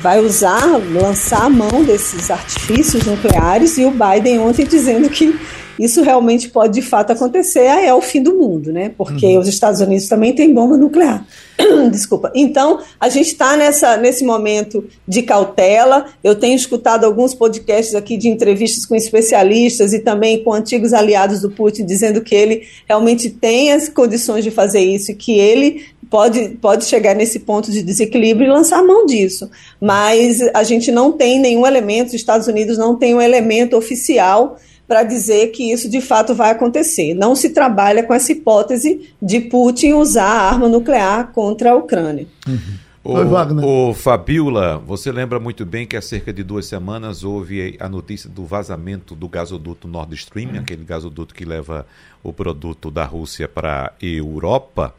vai usar, lançar a mão desses artifícios nucleares e o Biden ontem dizendo que isso realmente pode de fato acontecer, aí é o fim do mundo, né? Porque uhum. os Estados Unidos também têm bomba nuclear. Desculpa. Então, a gente está nesse momento de cautela. Eu tenho escutado alguns podcasts aqui de entrevistas com especialistas e também com antigos aliados do Putin, dizendo que ele realmente tem as condições de fazer isso e que ele pode, pode chegar nesse ponto de desequilíbrio e lançar mão disso. Mas a gente não tem nenhum elemento, os Estados Unidos não tem um elemento oficial para dizer que isso de fato vai acontecer. Não se trabalha com essa hipótese de Putin usar a arma nuclear contra a Ucrânia. Uhum. O, Oi, Wagner. o Fabiola, você lembra muito bem que há cerca de duas semanas houve a notícia do vazamento do gasoduto Nord Stream, uhum. aquele gasoduto que leva o produto da Rússia para a Europa.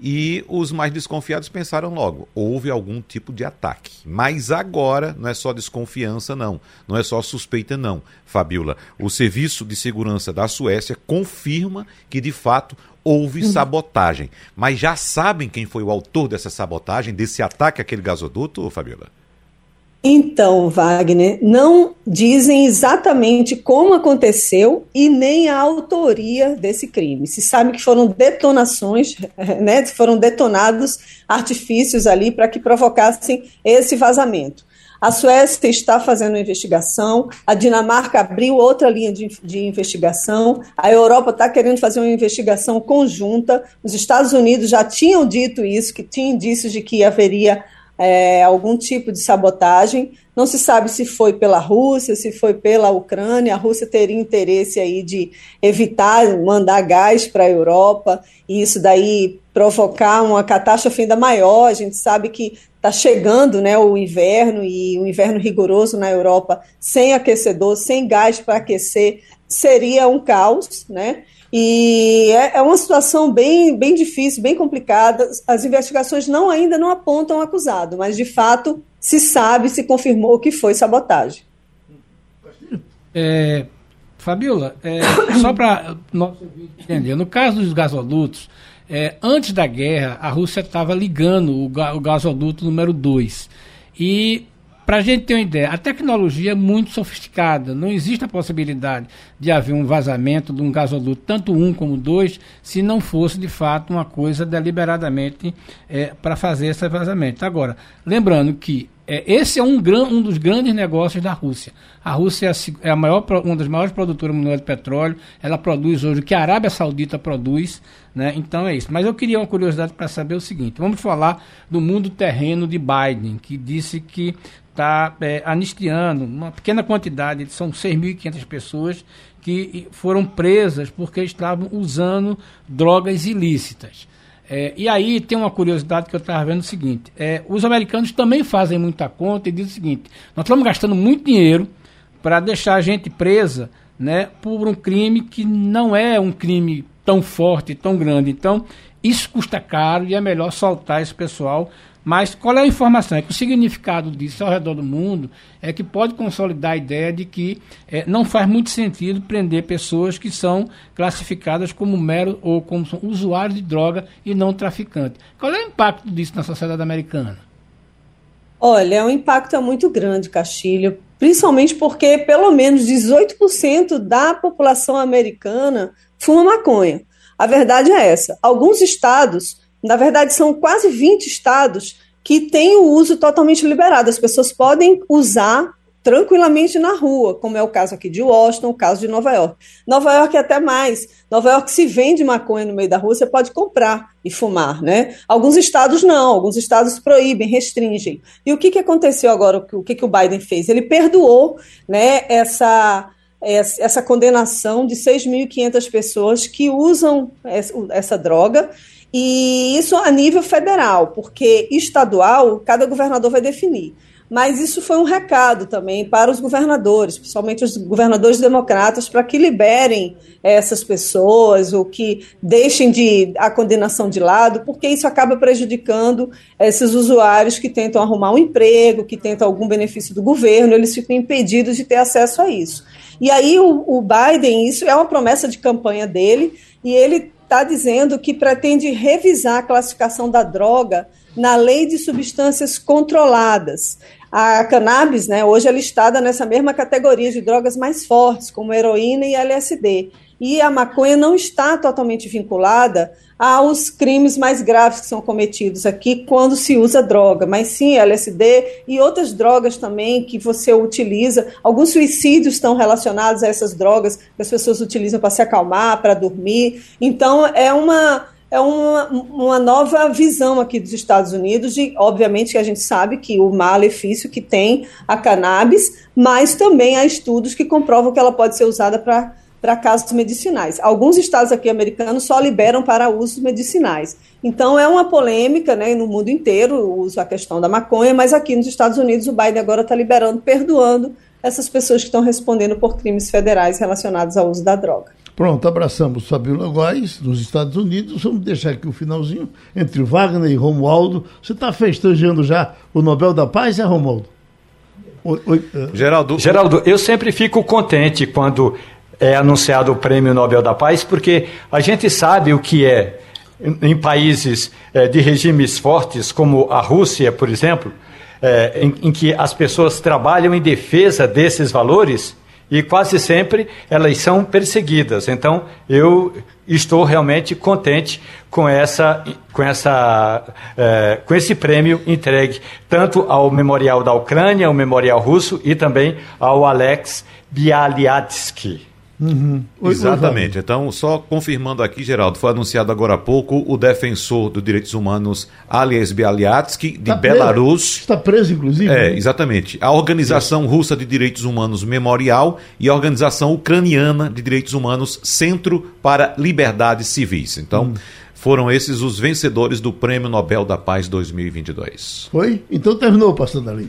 E os mais desconfiados pensaram logo: houve algum tipo de ataque. Mas agora não é só desconfiança, não. Não é só suspeita, não. Fabiola, o Serviço de Segurança da Suécia confirma que de fato houve uhum. sabotagem. Mas já sabem quem foi o autor dessa sabotagem, desse ataque àquele gasoduto, Fabiola? Então, Wagner, não dizem exatamente como aconteceu e nem a autoria desse crime. Se sabe que foram detonações, né, foram detonados artifícios ali para que provocassem esse vazamento. A Suécia está fazendo uma investigação, a Dinamarca abriu outra linha de, de investigação, a Europa está querendo fazer uma investigação conjunta, os Estados Unidos já tinham dito isso, que tinha indícios de que haveria é, algum tipo de sabotagem. Não se sabe se foi pela Rússia, se foi pela Ucrânia. A Rússia teria interesse aí de evitar mandar gás para a Europa, e isso daí provocar uma catástrofe ainda maior. A gente sabe que está chegando né, o inverno e o inverno rigoroso na Europa, sem aquecedor, sem gás para aquecer, seria um caos, né? E é, é, uma situação bem, bem difícil, bem complicada. As investigações não ainda não apontam acusado, mas de fato se sabe, se confirmou que foi sabotagem. É, Fabiola, é, só para entender, no caso dos gasodutos, é, antes da guerra, a Rússia estava ligando o, o gasoduto número 2. E para a gente ter uma ideia, a tecnologia é muito sofisticada. Não existe a possibilidade de haver um vazamento de um gasoduto, tanto um como dois, se não fosse de fato uma coisa deliberadamente é, para fazer esse vazamento. Agora, lembrando que é, esse é um, gran, um dos grandes negócios da Rússia. A Rússia é, a maior, uma das maiores produtoras mundiais de petróleo. Ela produz hoje o que a Arábia Saudita produz. Né? Então é isso. Mas eu queria uma curiosidade para saber o seguinte: vamos falar do mundo terreno de Biden, que disse que está é, anistiando uma pequena quantidade, são 6.500 pessoas que foram presas porque estavam usando drogas ilícitas. É, e aí tem uma curiosidade que eu estava vendo o seguinte: é, os americanos também fazem muita conta e dizem o seguinte: nós estamos gastando muito dinheiro para deixar a gente presa né, por um crime que não é um crime tão forte, tão grande. Então, isso custa caro e é melhor soltar esse pessoal mas qual é a informação? É que o significado disso ao redor do mundo é que pode consolidar a ideia de que é, não faz muito sentido prender pessoas que são classificadas como mero ou como usuários de droga e não traficantes. Qual é o impacto disso na sociedade americana? Olha, o impacto é muito grande, Castilho, principalmente porque pelo menos 18% da população americana fuma maconha. A verdade é essa. Alguns estados na verdade, são quase 20 estados que têm o uso totalmente liberado. As pessoas podem usar tranquilamente na rua, como é o caso aqui de Washington, o caso de Nova York. Nova York é até mais. Nova York se vende maconha no meio da rua, você pode comprar e fumar, né? Alguns estados não, alguns estados proíbem, restringem. E o que, que aconteceu agora? O que, que o Biden fez? Ele perdoou, né? Essa essa condenação de 6.500 pessoas que usam essa droga e isso a nível federal, porque estadual, cada governador vai definir. Mas isso foi um recado também para os governadores, principalmente os governadores democratas, para que liberem essas pessoas ou que deixem de, a condenação de lado, porque isso acaba prejudicando esses usuários que tentam arrumar um emprego, que tentam algum benefício do governo, eles ficam impedidos de ter acesso a isso. E aí o, o Biden, isso é uma promessa de campanha dele, e ele está dizendo que pretende revisar a classificação da droga na lei de substâncias controladas. A cannabis, né, hoje é listada nessa mesma categoria de drogas mais fortes, como heroína e LSD. E a maconha não está totalmente vinculada aos crimes mais graves que são cometidos aqui quando se usa droga, mas sim LSD e outras drogas também que você utiliza. Alguns suicídios estão relacionados a essas drogas que as pessoas utilizam para se acalmar, para dormir. Então é uma é uma, uma nova visão aqui dos Estados Unidos, de, obviamente que a gente sabe que o malefício que tem a cannabis, mas também há estudos que comprovam que ela pode ser usada para para casos medicinais. Alguns estados aqui americanos só liberam para usos medicinais. Então é uma polêmica né, no mundo inteiro o uso a questão da maconha, mas aqui nos Estados Unidos o Biden agora está liberando, perdoando essas pessoas que estão respondendo por crimes federais relacionados ao uso da droga. Pronto, abraçamos Fabiola Góes, nos Estados Unidos. Vamos deixar aqui o finalzinho entre Wagner e Romualdo. Você está festejando já o Nobel da Paz, é, Romualdo? Oi, oi, uh... Geraldo, Geraldo, eu sempre fico contente quando é anunciado o Prêmio Nobel da Paz, porque a gente sabe o que é em, países é, de regimes fortes, como a Rússia, por exemplo, é, em, que as pessoas trabalham em defesa desses valores e quase sempre elas são perseguidas. Então, eu estou realmente contente com essa, com essa, é, com esse prêmio entregue tanto ao Memorial da Ucrânia, ao Memorial Russo e também ao Alex Bialyatsky. Uhum. Exatamente. Então, só confirmando aqui, Geraldo, foi anunciado agora há pouco o defensor dos direitos humanos Ales Bialyatsky, de tá Belarus. Está preso, inclusive. É, né? exatamente. A Organização. Russa de Direitos Humanos Memorial e a Organização Ucraniana de Direitos Humanos Centro para Liberdades Civis. Então. Hum Foram esses os vencedores do Prêmio Nobel da Paz 2022. Foi? Então terminou, pastor Dali.